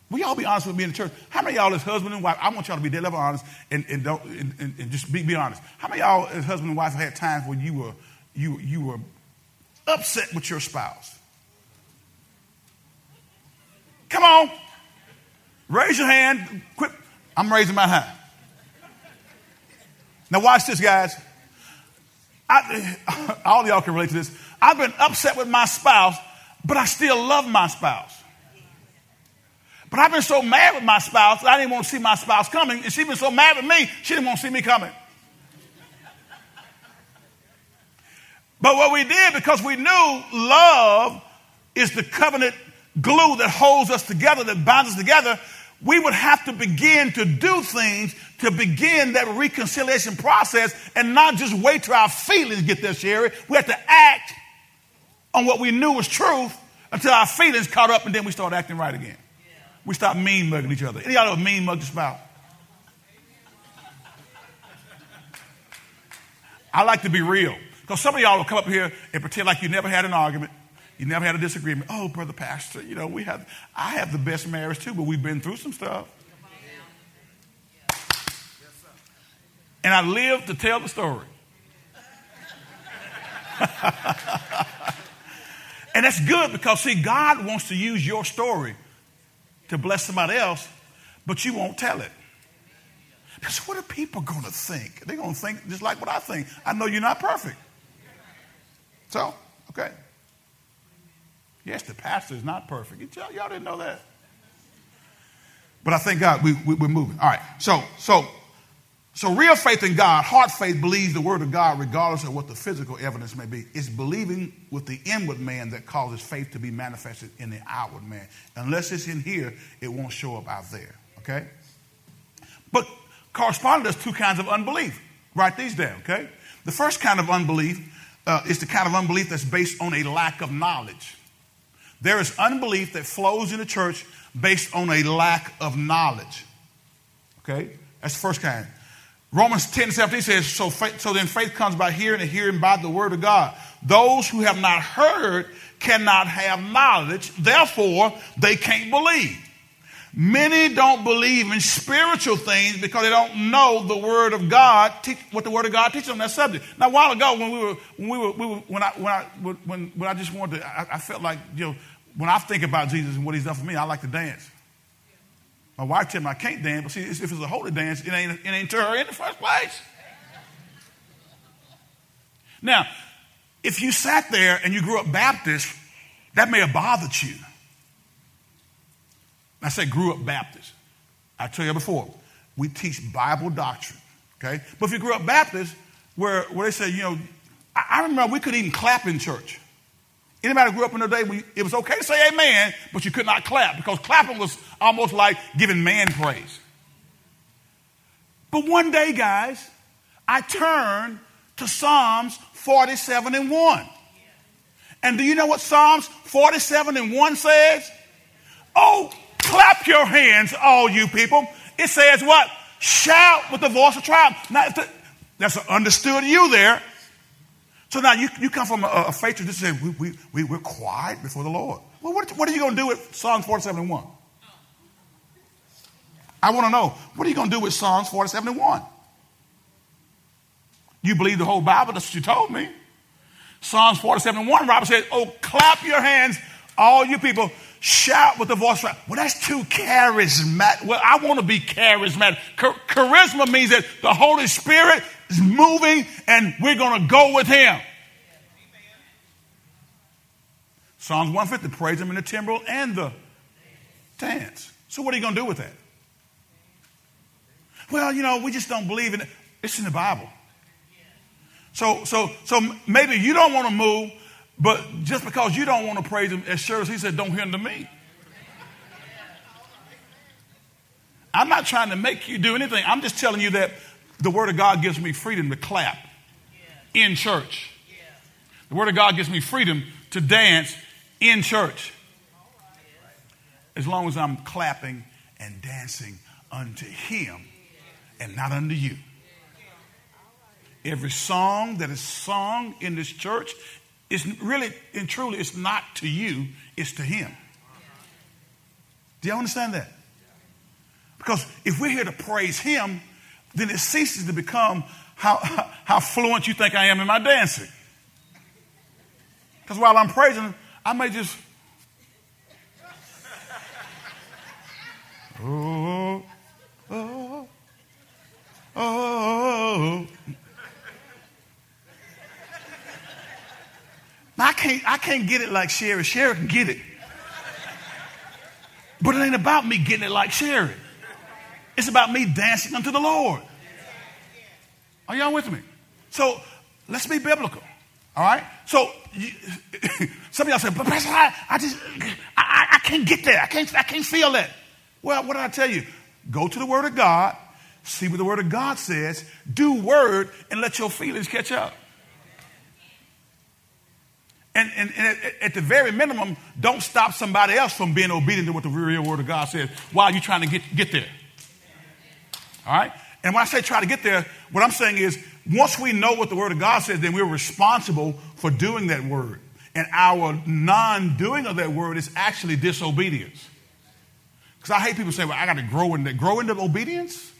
A: We all be honest with me in the church. How many y'all as husband and wife, I want y'all to be dead level honest and, and, don't, and, and just be, be honest. How many y'all as husband and wife have had times when you were, you, you were upset with your spouse? Come on. Raise your hand. Quit. I'm raising my hand. Now, watch this, guys. I, [LAUGHS] all y'all can relate to this. I've been upset with my spouse, but I still love my spouse. But I've been so mad with my spouse, I didn't want to see my spouse coming. And she's been so mad with me, she didn't want to see me coming. But what we did, because we knew love is the covenant glue that holds us together, that binds us together, we would have to begin to do things to begin that reconciliation process and not just wait till our feelings get there, Sherry. We have to act on what we knew was truth until our feelings caught up and then we start acting right again. We stop mean mugging each other. Any of y'all mean mug your spouse? I like to be real. Because some of y'all will come up here and pretend like you never had an argument. You never had a disagreement. Oh, brother pastor, you know, we have I have the best marriage too, but we've been through some stuff. And I live to tell the story. and that's good because see, God wants to use your story to bless somebody else, but you won't tell it. Because what are people going to think? They're going to think just like what I think. I know you're not perfect. So, okay. Yes, the pastor is not perfect. Y'all, y'all didn't know that. But I thank God we, we, we're moving. All right. So, so, so real faith in God, heart faith believes the word of God regardless of what the physical evidence may be. It's believing with the inward man that causes faith to be manifested in the outward man. Unless it's in here, it won't show up out there. Okay? But corresponding, there's two kinds of unbelief. Write these down, okay? The first kind of unbelief uh, is the kind of unbelief that's based on a lack of knowledge. There is unbelief that flows in the church based on a lack of knowledge. Okay? That's the first kind. Romans 10 17 says, so, faith, so then faith comes by hearing and hearing by the word of God. Those who have not heard cannot have knowledge, therefore they can't believe. Many don't believe in spiritual things because they don't know the Word of God, what the Word of God teaches on that subject. Now, a while ago, when we were, when we were, we were when I, when I, when, when I just wanted to, I, I, felt like, you know, when I think about Jesus and what He's done for me, I like to dance. My wife told me I can't dance, but see, if it's a holy dance, it ain't, it ain't to her in the first place. Now, if you sat there and you grew up Baptist, that may have bothered you. I said grew up Baptist. I tell you before, we teach Bible doctrine, okay? But if you grew up Baptist, where, where they say, you know, I, I remember we couldn't even clap in church. Anybody grew up in the day when it was okay to say amen, but you could not clap because clapping was almost like giving man praise. But one day, guys, I turned to Psalms 47 and 1. And do you know what Psalms 47 and 1 says? Oh, Clap your hands, all you people. It says what? Shout with the voice of triumph. Now, that's understood you there. So now you, you come from a, a faith tradition say, we, we, we, are quiet before the Lord. Well, what, what are you going to do with Psalms 47 and 1? I want to know, what are you going to do with Psalms 47 and 1? You believe the whole Bible? That's what you told me. Psalms 47 and 1, Robert said, Oh, clap your hands, all you people. Shout with the voice. Well, that's too charismatic. Well, I want to be charismatic. charisma means that the Holy Spirit is moving and we're going to go with Him. Psalms 150, praise Him in the timbrel and the dance. So, what are you going to do with that? Well, you know, we just don't believe in it. It's in the Bible. So, so, so maybe you don't want to move, but just because you don't want to praise him, as sure as he said, don't hinder me. I'm not trying to make you do anything. I'm just telling you that the Word of God gives me freedom to clap in church. The Word of God gives me freedom to dance in church. As long as I'm clapping and dancing unto Him and not unto you. Every song that is sung in this church it's really and truly, it's not to you, it's to Him. Do you understand that? Because if we're here to praise Him, then it ceases to become how, [LAUGHS] how fluent you think I am in my dancing. Because while I'm praising, I may just. [LAUGHS] Oh, oh, oh. Oh, I can't, I can't get it like Sherry. Sherry can get it. But it ain't about me getting it like Sherry. It's about me dancing unto the Lord. Are y'all with me? So let's be biblical. All right? So you, [LAUGHS] some of y'all say, but Pastor, I, I just I, I can't get there. I can't I can't feel that. Well, what did I tell you? Go to the Word of God, see what the Word of God says, do word, and let your feelings catch up. And, and, and at, at, the very minimum, don't stop somebody else from being obedient to what the real word of God says while you're trying to get, get there. All right? And when I say try to get there, what I'm saying is once we know what the word of God says, then we're responsible for doing that word. And our non doing of that word is actually disobedience. Because I hate people say, well, I got to grow in that. Grow into obedience?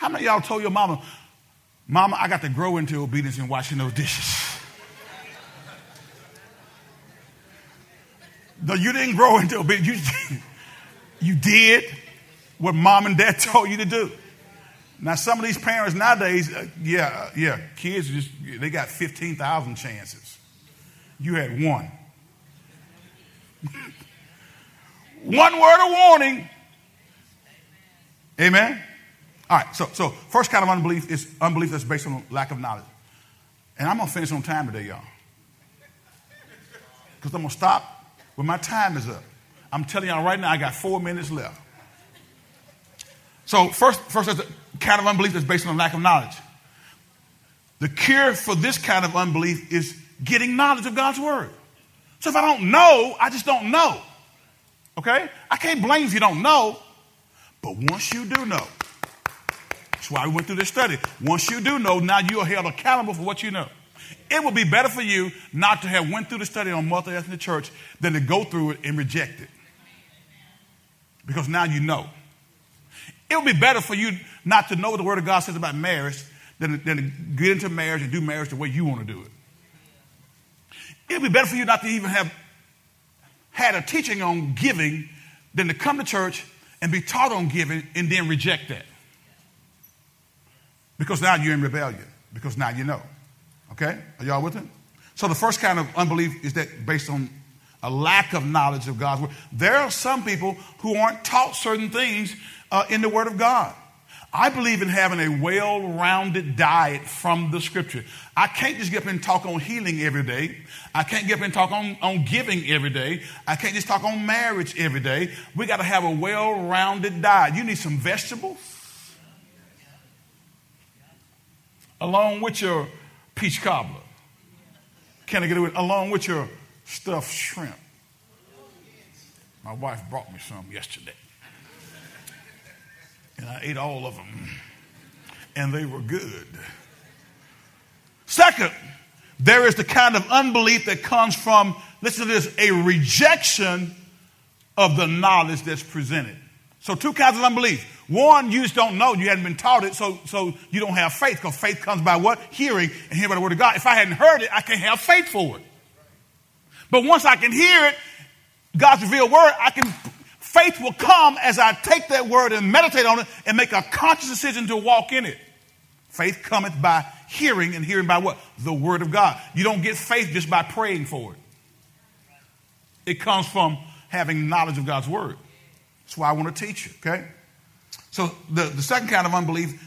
A: How many y'all told your mama, Mama, I got to grow into obedience in washing those dishes. No, you didn't grow into obedience. You, you did what mom and dad [LAUGHS] told you to do. Now, some of these parents nowadays, uh, yeah, uh, yeah, kids just, they got 15,000 chances. You had one. [LAUGHS] one word of warning. Amen. All right, so, so first kind of unbelief is unbelief that's based on lack of knowledge. And I'm going to finish on time today, y'all. Because I'm going to stop when my time is up. I'm telling y'all right now, I got four minutes left. So first, first kind of unbelief that's based on lack of knowledge. The cure for this kind of unbelief is getting knowledge of God's word. So if I don't know, I just don't know. Okay? I can't blame if you don't know. But once you do know, why we went through this study. Once you do know, now you are held accountable for what you know. It would be better for you not to have went through the study on multi-ethnic church than to go through it and reject it. because now you know. It would be better for you not to know what the Word of God says about marriage than, than to get into marriage and do marriage the way you want to do it. It would be better for you not to even have had a teaching on giving than to come to church and be taught on giving and then reject that. Because now you're in rebellion, because now you know. Okay? Are y'all with it? So the first kind of unbelief is that based on a lack of knowledge of God's word. There are some people who aren't taught certain things uh, in the Word of God. I believe in having a well rounded diet from the scripture. I can't just get up and talk on healing every day. I can't get up and talk on, on giving every day. I can't just talk on marriage every day. We got to have a well rounded diet. You need some vegetables along with your peach cobbler. Can I get it along with your stuffed shrimp? My wife brought me some yesterday and I ate all of them, and they were good. Second, there is the kind of unbelief that comes from, listen to this, a rejection of the knowledge that's presented. So, two kinds of unbelief. One, you just don't know, you hadn't been taught it, so, so you don't have faith, because faith comes by what? Hearing, and hearing by the word of God. If I hadn't heard it, I can't have faith for it. But once I can hear it, God's revealed word, I can Faith will come as I take that word and meditate on it and make a conscious decision to walk in it. Faith cometh by hearing, and hearing by what? The word of God. You don't get faith just by praying for it. It comes from having knowledge of God's word. That's why I want to teach you, okay? So the, the second kind of unbelief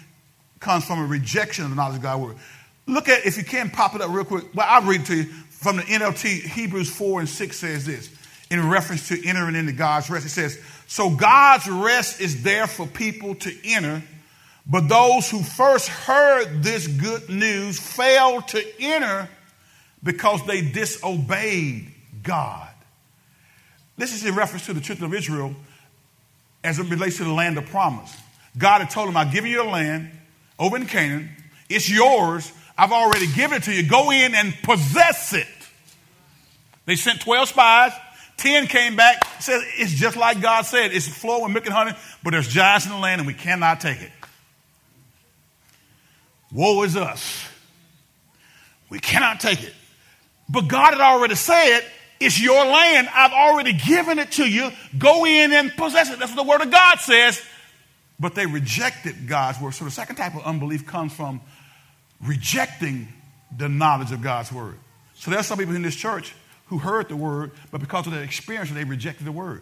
A: comes from a rejection of the knowledge of God's word. Look at, if you can, pop it up real quick. Well, I'll read it to you from the NLT. Hebrews 4 and 6 says this in reference to entering into God's rest. It says, So God's rest is there for people to enter, but those who first heard this good news failed to enter because they disobeyed God. This is in reference to the children of Israel as it relates to the land of promise. God had told them, I've given you a land over in Canaan. It's yours. I've already given it to you. Go in and possess it. They sent 12 spies. Ten came back, says it's just like God said. It's flowing milk and honey, but there's giants in the land and we cannot take it. Woe is us. We cannot take it. But God had already said, it's your land. I've already given it to you. Go in and possess it. That's what the word of God says. But they rejected God's word. So the second type of unbelief comes from rejecting the knowledge of God's word. So there's some people in this church who heard the word, but because of their experience, they rejected the word.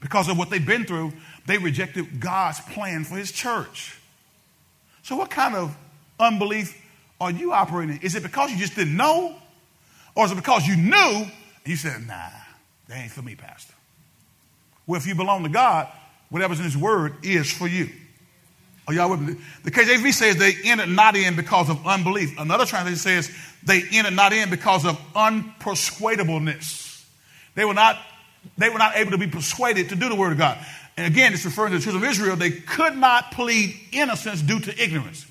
A: Because of what they've been through, they rejected God's plan for his church. So, what kind of unbelief are you operating in? Is it because you just didn't know? Or is it because you knew and you said, nah, that ain't for me, Pastor? Well, if you belong to God, whatever's in his word is for you. Are y'all with me? The KJV says they entered not in because of unbelief. Another translation says they entered not in because of unpersuadableness. They were not, they were not able to be persuaded to do the word of God. And again, it's referring to the children of Israel. They could not plead innocence due to ignorance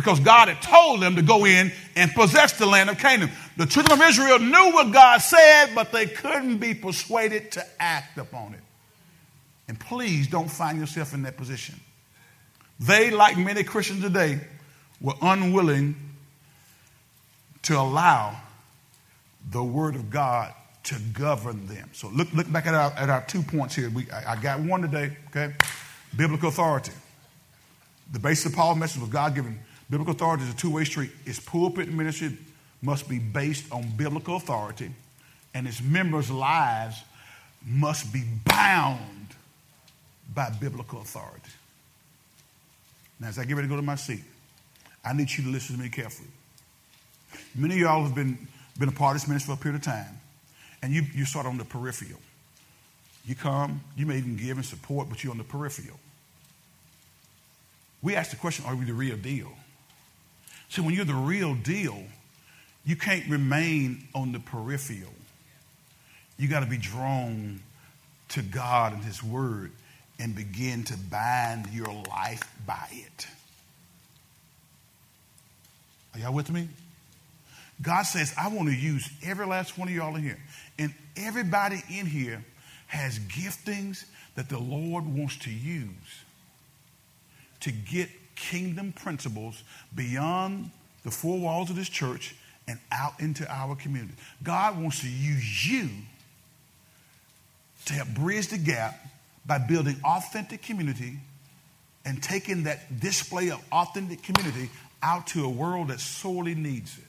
A: because God had told them to go in and possess the land of Canaan. The children of Israel knew what God said, but they couldn't be persuaded to act upon it. And please don't find yourself in that position. They, like many Christians today, were unwilling to allow the Word of God to govern them. So look, look back at our, at our two points here. We, I, I got one today, okay? Biblical authority. The basis of Paul's message was God given biblical authority is a two way street. Its pulpit ministry must be based on biblical authority, and its members' lives must be bound by biblical authority. Now, as I get ready to go to my seat, I need you to listen to me carefully. Many of y'all have been, been a part of this ministry for a period of time, and you, you start on the peripheral. You come, you may even give and support, but you're on the peripheral. We ask the question are we the real deal? So, when you're the real deal, you can't remain on the peripheral. You got to be drawn to God and His Word and begin to bind your life by it. Are y'all with me? God says, I want to use every last one of y'all in here. And everybody in here has giftings that the Lord wants to use to get kingdom principles beyond the four walls of this church and out into our community. God wants to use you to help bridge the gap by building authentic community and taking that display of authentic community out to a world that sorely needs it.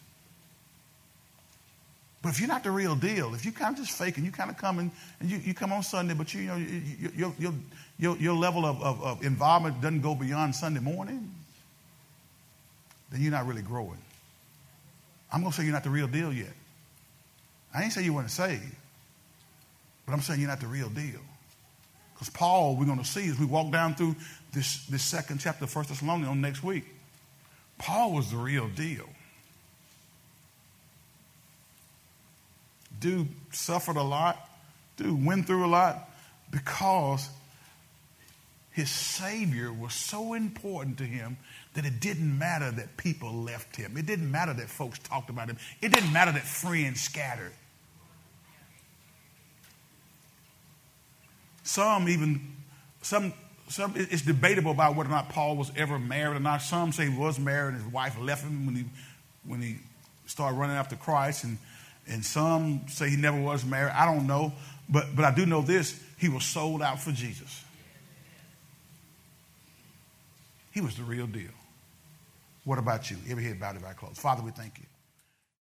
A: But if you're not the real deal, if you kind of just fake and you kind of come in, and you, you come on Sunday, but you, you know your, your, your, your level of, of, of involvement doesn't go beyond Sunday morning, then you're not really growing. I'm going to say you're not the real deal yet. I ain't say you weren't saved, but I'm saying you're not the real deal. Because Paul, we're going to see as we walk down through this, this second chapter of 1 Thessalonians on next week, Paul was the real deal. Dude suffered a lot. Dude went through a lot because his Savior was so important to him that it didn't matter that people left him. It didn't matter that folks talked about him. It didn't matter that friends scattered. Some even, some, some, it's debatable about whether or not Paul was ever married or not. Some say he was married and his wife left him when he, when he started running after Christ. And, and some say he never was married. I don't know. But, but I do know this he was sold out for Jesus. He was the real deal. What about you? Every head bowed, every eye closed. Father, we thank you.